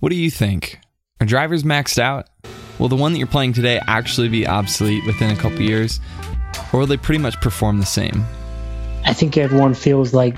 What do you think? Are drivers maxed out? Will the one that you're playing today actually be obsolete within a couple years? Or will they pretty much perform the same? I think everyone feels like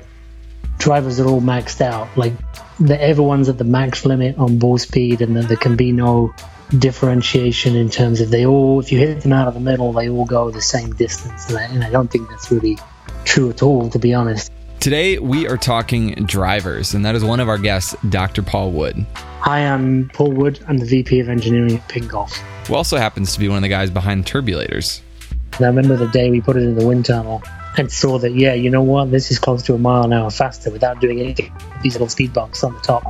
drivers are all maxed out. Like that everyone's at the max limit on ball speed and that there can be no differentiation in terms of they all, if you hit them out of the middle, they all go the same distance. And I, and I don't think that's really true at all, to be honest. Today, we are talking drivers, and that is one of our guests, Dr. Paul Wood. Hi, I'm Paul Wood. I'm the VP of Engineering at Ping Golf. Who also happens to be one of the guys behind Turbulators. And I remember the day we put it in the wind tunnel and saw that, yeah, you know what, this is close to a mile an hour faster without doing anything. These little speed bumps on the top.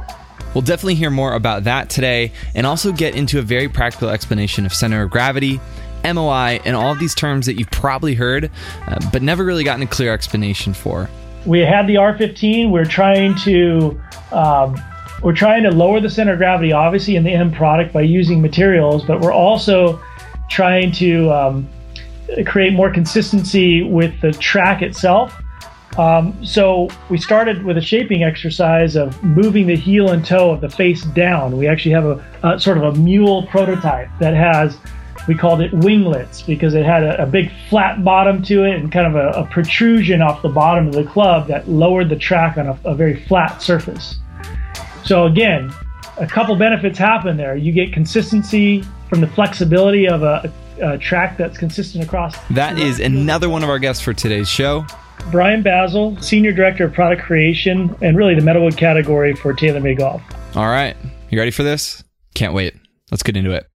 We'll definitely hear more about that today and also get into a very practical explanation of center of gravity, MOI, and all of these terms that you've probably heard, uh, but never really gotten a clear explanation for we had the R15. We're trying to um, we're trying to lower the center of gravity, obviously, in the end product by using materials, but we're also trying to um, create more consistency with the track itself. Um, so we started with a shaping exercise of moving the heel and toe of the face down. We actually have a, a sort of a mule prototype that has we called it winglets because it had a, a big flat bottom to it and kind of a, a, protrusion off the bottom of the club that lowered the track on a, a very flat surface. So again, a couple benefits happen there. You get consistency from the flexibility of a, a track that's consistent across. That is another one of our guests for today's show. Brian Bazzel, Senior Director of Product Creation and really the metalwood category for TaylorMade Golf. All right. You ready for this? Can't wait. Let's get into it.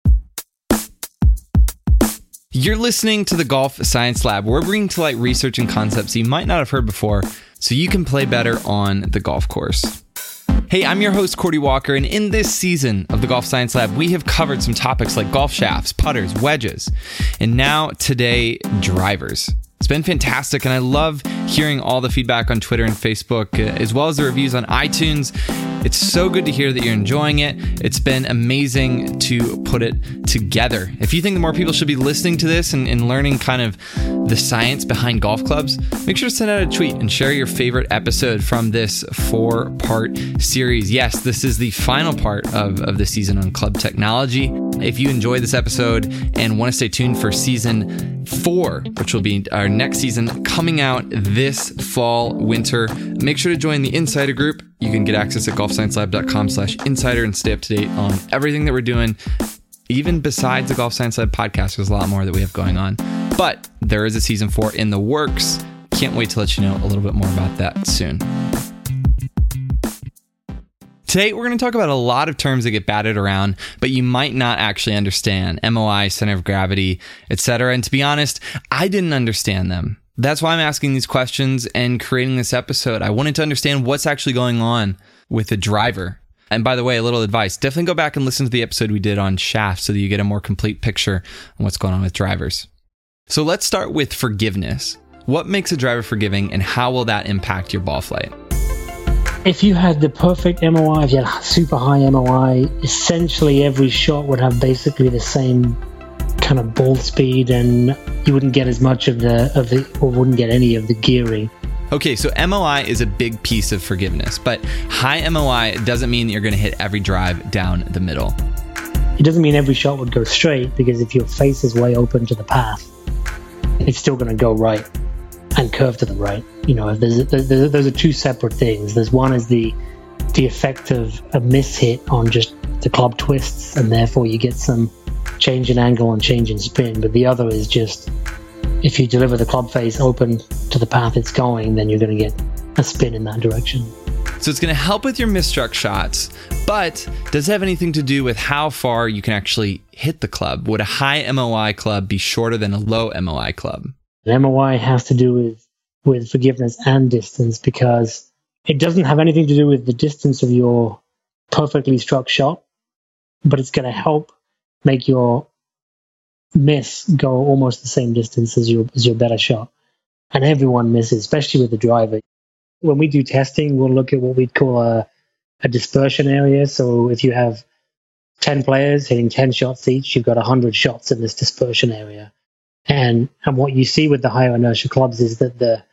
You're listening to the Golf Science Lab. We're bringing to light research and concepts you might not have heard before so you can play better on the golf course. Hey, I'm your host, Cordie Walker, and in this season of the Golf Science Lab, we have covered some topics like golf shafts, putters, wedges, and now today, drivers. It's been fantastic, and I love hearing all the feedback on Twitter and Facebook, uh, as well as the reviews on iTunes it's so good to hear that you're enjoying it. It's been amazing to put it together. If you think more people should be listening to this and, and learning kind of the science behind golf clubs, make sure to send out a tweet and share your favorite episode from this four part series. Yes, this is the final part of, of the season on club technology. If you enjoyed this episode and want to stay tuned for season four, which will be our next season coming out this fall, winter, make sure to join the insider group. You can get access at golfsciencelab.com slash insider and stay up to date on everything that we're doing. Even besides the Golf Science Lab podcast, there's a lot more that we have going on. But there is a season four in the works. Can't wait to let you know a little bit more about that soon. Today, we're going to talk about a lot of terms that get batted around, but you might not actually understand MOI, center of gravity, etc. And to be honest, I didn't understand them. That's why I'm asking these questions and creating this episode. I wanted to understand what's actually going on with the driver. And by the way, a little advice definitely go back and listen to the episode we did on shaft so that you get a more complete picture on what's going on with drivers. So let's start with forgiveness. What makes a driver forgiving and how will that impact your ball flight? If you had the perfect MOI, if you had super high MOI, essentially every shot would have basically the same kind of ball speed and you wouldn't get as much of the of the or wouldn't get any of the gearing. Okay, so MOI is a big piece of forgiveness, but high MOI doesn't mean that you're going to hit every drive down the middle. It doesn't mean every shot would go straight because if your face is way open to the path, it's still going to go right curve to the right. You know, there's, there's, those are two separate things. There's one is the the effect of a miss hit on just the club twists, and therefore you get some change in angle and change in spin, but the other is just if you deliver the club face open to the path it's going, then you're going to get a spin in that direction. So it's going to help with your misstruck shots, but does it have anything to do with how far you can actually hit the club? Would a high MOI club be shorter than a low MOI club? An MOI has to do with with forgiveness and distance because it doesn't have anything to do with the distance of your perfectly struck shot, but it's going to help make your miss go almost the same distance as your as your better shot. And everyone misses, especially with the driver. When we do testing, we'll look at what we'd call a, a dispersion area. So if you have 10 players hitting 10 shots each, you've got 100 shots in this dispersion area. And and what you see with the higher inertia clubs is that the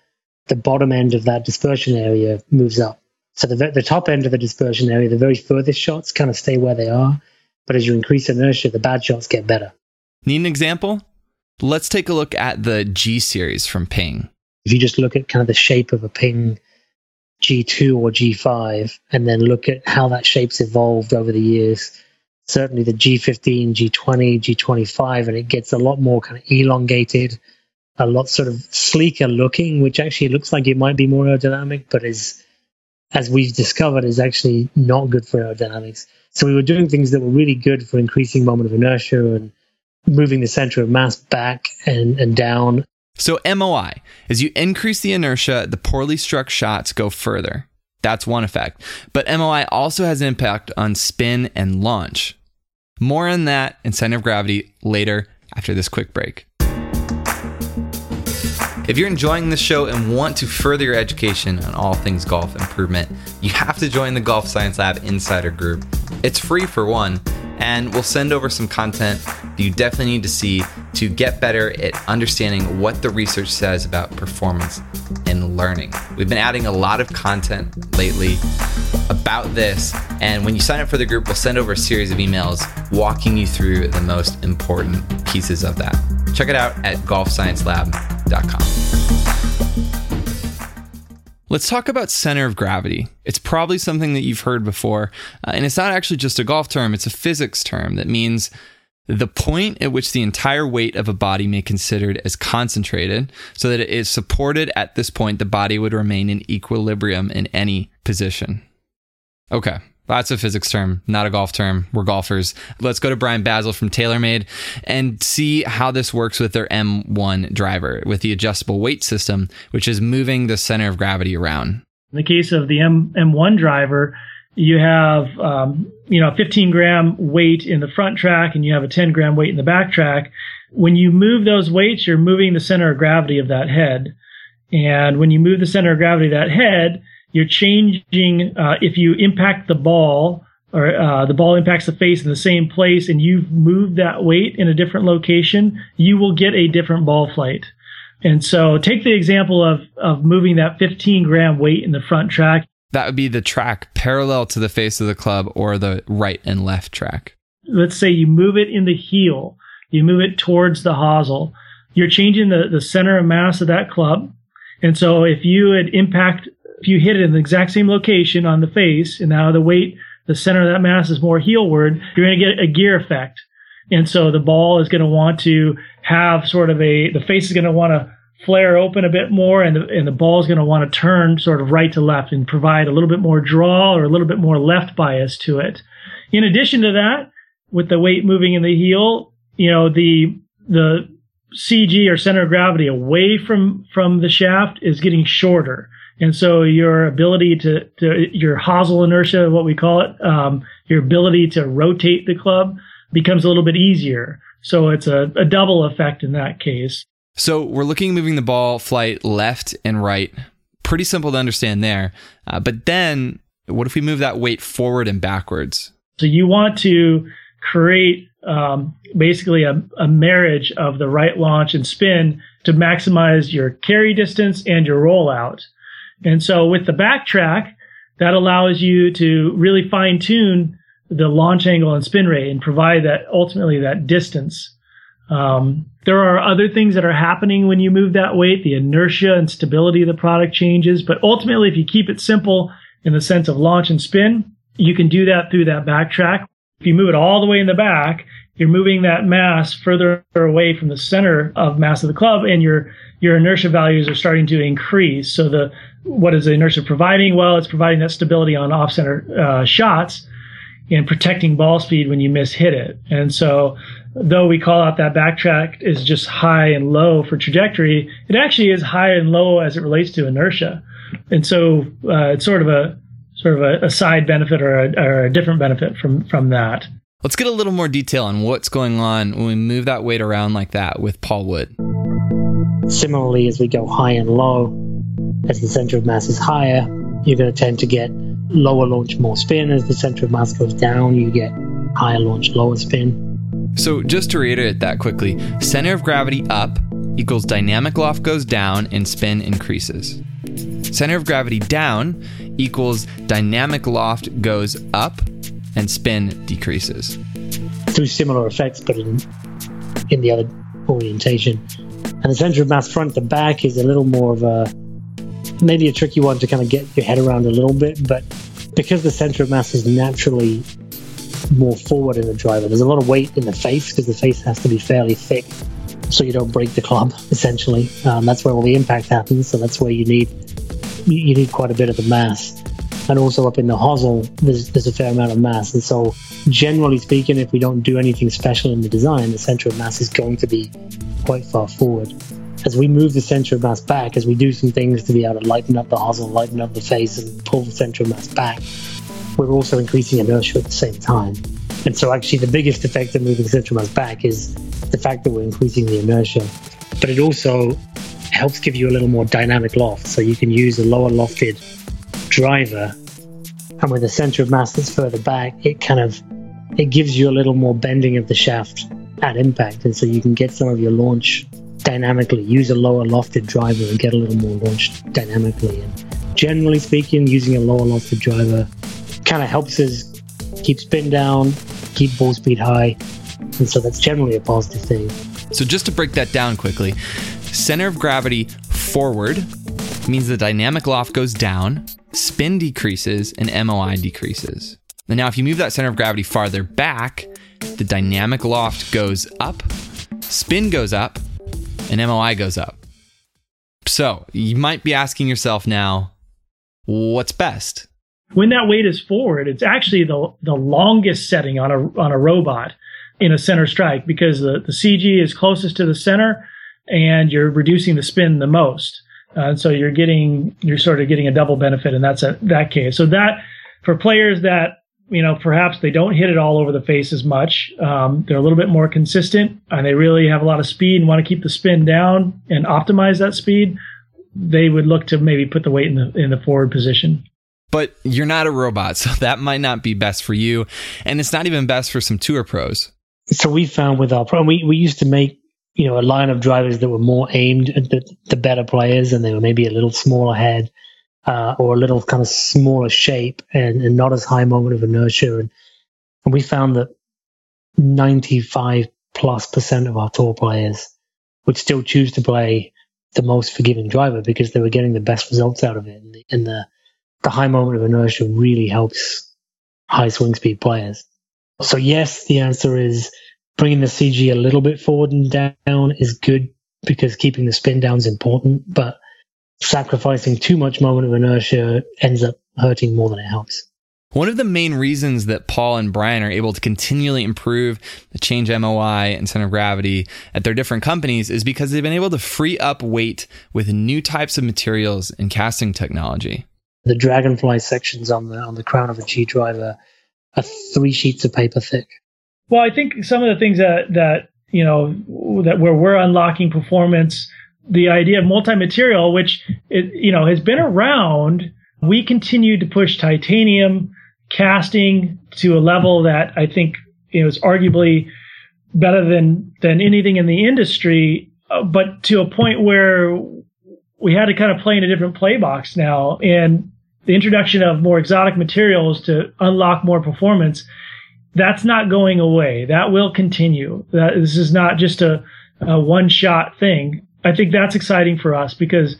the bottom end of that dispersion area moves up So the, the top end of the dispersion area, the very furthest shots kind of stay where they are. But as you increase inertia, the bad shots get better. Need an example? Let's take a look at the G series from Ping. If you just look at kind of the shape of a Ping G2 or G5 and then look at how that shape's evolved over the years, certainly the G15, G20, G25, and it gets a lot more kind of elongated, a lot sort of sleeker looking, which actually looks like it might be more aerodynamic, but is, as we've discovered, is actually not good for aerodynamics. So we were doing things that were really good for increasing moment of inertia and moving the center of mass back and, and down. So MOI, as you increase the inertia, the poorly struck shots go further. That's one effect. But MOI also has an impact on spin and launch. More on that and center of gravity later after this quick break. If you're enjoying this show and want to further your education on all things golf improvement, you have to join the Golf Science Lab Insider Group. It's free for one and we'll send over some content you definitely need to see to get better at understanding what the research says about performance and learning. We've been adding a lot of content lately about this, and when you sign up for the group, we'll send over a series of emails walking you through the most important pieces of that. Check it out at Let's talk about center of gravity. It's probably something that you've heard before, uh, and it's not actually just a golf term, it's a physics term that means the point at which the entire weight of a body may be considered as concentrated so that it is supported at this point the body would remain in equilibrium in any position. Okay, that's a physics term, not a golf term. We're golfers. Let's go to Brian Bazzel from TaylorMade and see how this works with their M1 driver with the adjustable weight system, which is moving the center of gravity around. In the case of the M, M1 driver, you have um, you know 15 gram weight in the front track and you have a 10 gram weight in the back track. When you move those weights, you're moving the center of gravity of that head. And when you move the center of gravity of that head, you're changing uh, if you impact the ball or uh, the ball impacts the face in the same place and you've moved that weight in a different location, you will get a different ball flight. And so take the example of, of moving that 15 gram weight in the front track. That would be the track parallel to the face of the club or the right and left track. Let's say you move it in the heel, you move it towards the hosel. You're changing the, the center of mass of that club. And so if you had impact if you hit it in the exact same location on the face, and now the weight, the center of that mass is more heelward, you're going to get a gear effect. And so the ball is going to want to have sort of a, the face is going to want to flare open a bit more and the, and the ball is going to want to turn sort of right to left and provide a little bit more draw or a little bit more left bias to it. In addition to that, with the weight moving in the heel, you know, the, the CG or center of gravity away from, from the shaft is getting shorter. And so your ability to, to your hosel inertia, what we call it, um, your ability to rotate the club becomes a little bit easier. So it's a, a double effect in that case. So we're looking at moving the ball flight left and right. Pretty simple to understand there. Uh, but then what if we move that weight forward and backwards? So you want to create um, basically a, a marriage of the right launch and spin to maximize your carry distance and your rollout. And so with the backtrack, that allows you to really fine tune the launch angle and spin rate and provide that ultimately that distance. Um, there are other things that are happening when you move that weight. The inertia and stability of the product changes, but ultimately, if you keep it simple in the sense of launch and spin, you can do that through that backtrack. If you move it all the way in the back, you're moving that mass further away from the center of mass of the club, and your your inertia values are starting to increase. So the what is the inertia providing? Well, it's providing that stability on off center uh, shots and protecting ball speed when you miss hit it. And so, though we call out that backtrack is just high and low for trajectory, it actually is high and low as it relates to inertia. And so, uh, it's sort of a sort of a, a side benefit or a, or a different benefit from from that. Let's get a little more detail on what's going on when we move that weight around like that with Paul Wood. Similarly, as we go high and low, as the center of mass is higher, you're going to tend to get lower launch, more spin. As the center of mass goes down, you get higher launch, lower spin. So, just to reiterate that quickly center of gravity up equals dynamic loft goes down and spin increases. Center of gravity down equals dynamic loft goes up and spin decreases. Through similar effects, but in, in the other orientation. And the center of mass front to back is a little more of a maybe a tricky one to kind of get your head around a little bit, but because the center of mass is naturally more forward in the driver, there's a lot of weight in the face because the face has to be fairly thick so you don't break the club essentially. Um, that's where all the impact happens, so that's where you need you need quite a bit of the mass. And also up in the hosel, there's, there's a fair amount of mass. And so, generally speaking, if we don't do anything special in the design, the center of mass is going to be quite far forward. As we move the center of mass back, as we do some things to be able to lighten up the hosel, lighten up the face, and pull the center of mass back, we're also increasing inertia at the same time. And so, actually, the biggest effect of moving the center of mass back is the fact that we're increasing the inertia. But it also helps give you a little more dynamic loft. So you can use a lower lofted driver, and with a center of mass that's further back, it kind of it gives you a little more bending of the shaft at impact, and so you can get some of your launch dynamically. Use a lower lofted driver and get a little more launch dynamically. And generally speaking, using a lower lofted driver kind of helps us keep spin down, keep ball speed high, and so that's generally a positive thing. So just to break that down quickly, center of gravity forward means the dynamic loft goes down, spin decreases, and MOI decreases. And now, if you move that center of gravity farther back, the dynamic loft goes up, spin goes up, and MOI goes up. So you might be asking yourself now, what's best? When that weight is forward, it's actually the the longest setting on a on a robot in a center strike because the, the CG is closest to the center and you're reducing the spin the most. Uh, and so you're getting you're sort of getting a double benefit, and that's a, that case. So that for players that you know perhaps they don't hit it all over the face as much, um, they're a little bit more consistent, and they really have a lot of speed and want to keep the spin down and optimize that speed. They would look to maybe put the weight in the in the forward position. But you're not a robot, so that might not be best for you, and it's not even best for some tour pros. So we found with our pro, we we used to make you know, a line of drivers that were more aimed at the, the better players and they were maybe a little smaller head uh, or a little kind of smaller shape and, and not as high moment of inertia. And, and we found that 95 plus percent of our tour players would still choose to play the most forgiving driver because they were getting the best results out of it. And the, and the, the high moment of inertia really helps high swing speed players. So yes, the answer is bringing the CG a little bit forward and down is good because keeping the spin down is important, but sacrificing too much moment of inertia ends up hurting more than it helps. One of the main reasons that Paul and Brian are able to continually improve the change MOI and center of gravity at their different companies is because they've been able to free up weight with new types of materials and casting technology. The dragonfly sections on the on the crown of a G driver are three sheets of paper thick. Well, I think some of the things that that you know that where we're unlocking performance, the idea of multi-material, which it, you know has been around, we continue to push titanium casting to a level that I think you know is arguably better than than anything in the industry, uh, but to a point where we had to kind of play in a different play box now, and the introduction of more exotic materials to unlock more performance that's not going away. That will continue. That this is not just a, a one shot thing. I think that's exciting for us because,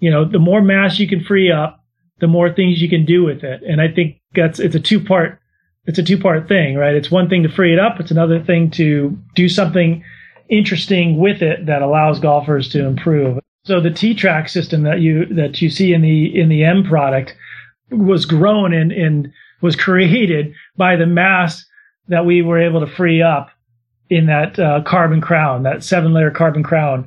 you know, the more mass you can free up, the more things you can do with it. And I think that's, it's a two part, it's a two part thing, right? It's one thing to free it up. It's another thing to do something interesting with it that allows golfers to improve. So the T track system that you, that you see in the, in the M product was grown and, and was created by the mass that we were able to free up in that uh, carbon crown, that seven layer carbon crown.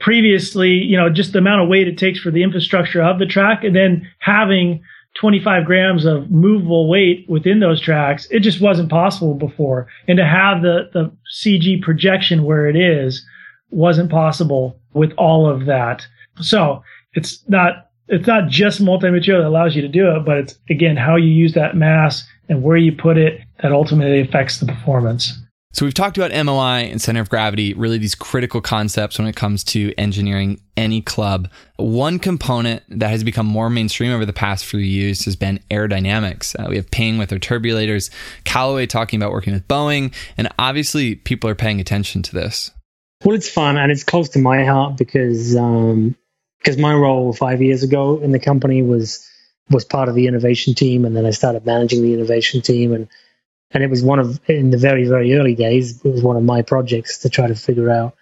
Previously, you know, just the amount of weight it takes for the infrastructure of the track and then having 25 grams of movable weight within those tracks, it just wasn't possible before. And to have the, the CG projection where it is wasn't possible with all of that. So it's not, it's not just multi-material that allows you to do it, but it's again, how you use that mass and where you put it that ultimately affects the performance. So we've talked about MOI and center of gravity, really these critical concepts when it comes to engineering any club. One component that has become more mainstream over the past few years has been aerodynamics. Uh, we have Ping with their turbulators, Callaway talking about working with Boeing, and obviously people are paying attention to this. Well, it's fun and it's close to my heart because um, because my role five years ago in the company was was part of the innovation team, and then I started managing the innovation team and and it was one of in the very very early days it was one of my projects to try to figure out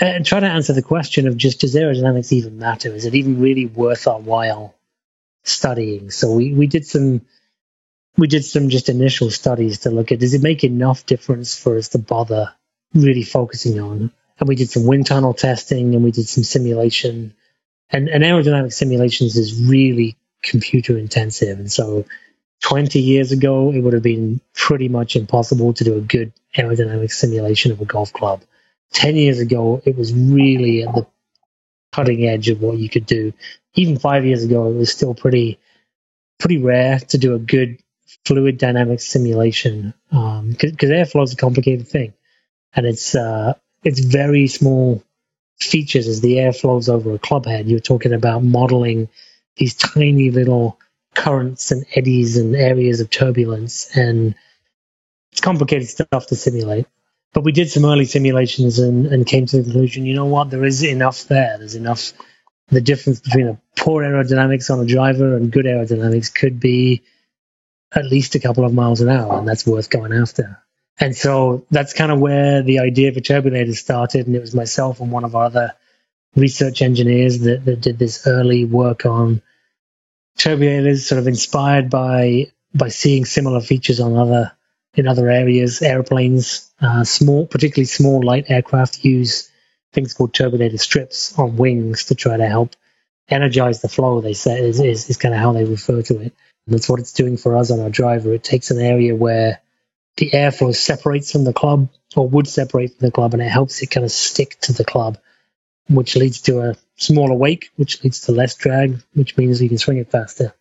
uh, and try to answer the question of just does aerodynamics even matter? Is it even really worth our while studying? So we, we did some we did some just initial studies to look at does it make enough difference for us to bother really focusing on? And we did some wind tunnel testing and we did some simulation. And, and aerodynamic simulations is really computer intensive. And so 20 years ago, it would have been pretty much impossible to do a good aerodynamic simulation of a golf club. 10 years ago, it was really at the cutting edge of what you could do. Even five years ago, it was still pretty, pretty rare to do a good fluid dynamics simulation because um, airflow is a complicated thing, and it's uh, it's very small features as the air flows over a club head. You're talking about modeling these tiny little currents and eddies and areas of turbulence, and it's complicated stuff to simulate. But we did some early simulations and, and came to the conclusion, you know what, there is enough there. There's enough. The difference between a poor aerodynamics on a driver and good aerodynamics could be at least a couple of miles an hour, and that's worth going after. And so that's kind of where the idea for Turbulator started. And it was myself and one of our other research engineers that, that did this early work on Turbulators sort of inspired by by seeing similar features on other in other areas. Airplanes, uh, small, particularly small light aircraft, use things called turbulator strips on wings to try to help energize the flow. They say is is, is kind of how they refer to it. And that's what it's doing for us on our driver. It takes an area where the airflow separates from the club or would separate from the club, and it helps it kind of stick to the club, which leads to a smaller wake, which leads to less drag, which means you can swing it faster.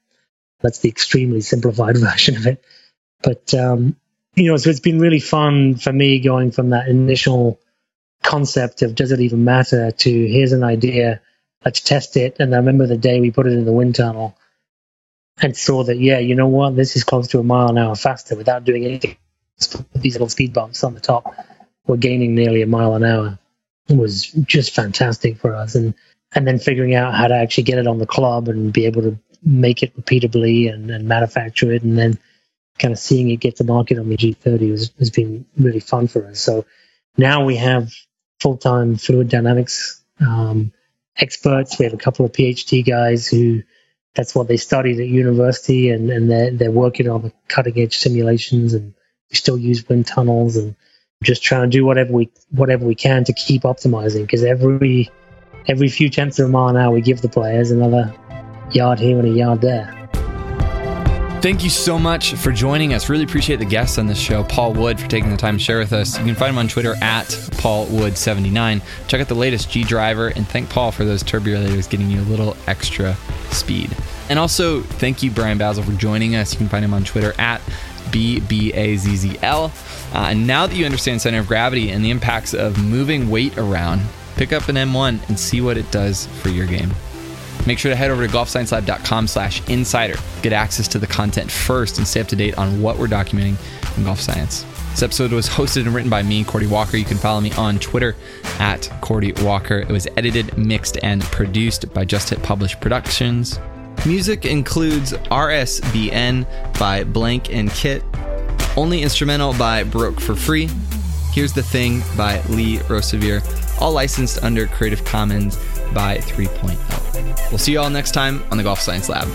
That's the extremely simplified version of it. But, um, you know, so it's been really fun for me going from that initial concept of does it even matter to here's an idea, let's test it. And I remember the day we put it in the wind tunnel and saw that, yeah, you know what, this is close to a mile an hour faster without doing anything. These little speed bumps on the top, we're gaining nearly a mile an hour. Was just fantastic for us. And and then figuring out how to actually get it on the club and be able to make it repeatably and, and manufacture it and then kind of seeing it get to market on the G30 was, has been really fun for us. So now we have full-time fluid dynamics um, experts. We have a couple of PhD guys who that's what they studied at university and, and they're, they're working on the cutting edge simulations and we still use wind tunnels and just trying to do whatever we whatever we can to keep optimizing because every every few tenths of a mile an hour we give the players another yard here and a yard there. Thank you so much for joining us. Really appreciate the guests on this show. Paul Wood for taking the time to share with us. You can find him on Twitter at PaulWood79. Check out the latest G Driver and thank Paul for those turbulators getting you a little extra speed. And also, thank you, Brian Bazzel, for joining us. You can find him on Twitter at BBAZZL. Uh, and now that you understand center of gravity and the impacts of moving weight around, pick up an M1 and see what it does for your game. Make sure to head over to golfsciencelab.com slash insider. Get access to the content first and stay up to date on what we're documenting in golf science. This episode was hosted and written by me, Cordie Walker. You can follow me on Twitter at Cordie Walker. It was edited, mixed, and produced by Just Hit Publish Productions. Music includes RSBN by Blank and Kytt, Only Instrumental by Broke for Free, Here's the Thing by Lee Rosevere, all licensed under Creative Commons by 3.0. We'll see you all next time on the Golf Science Lab.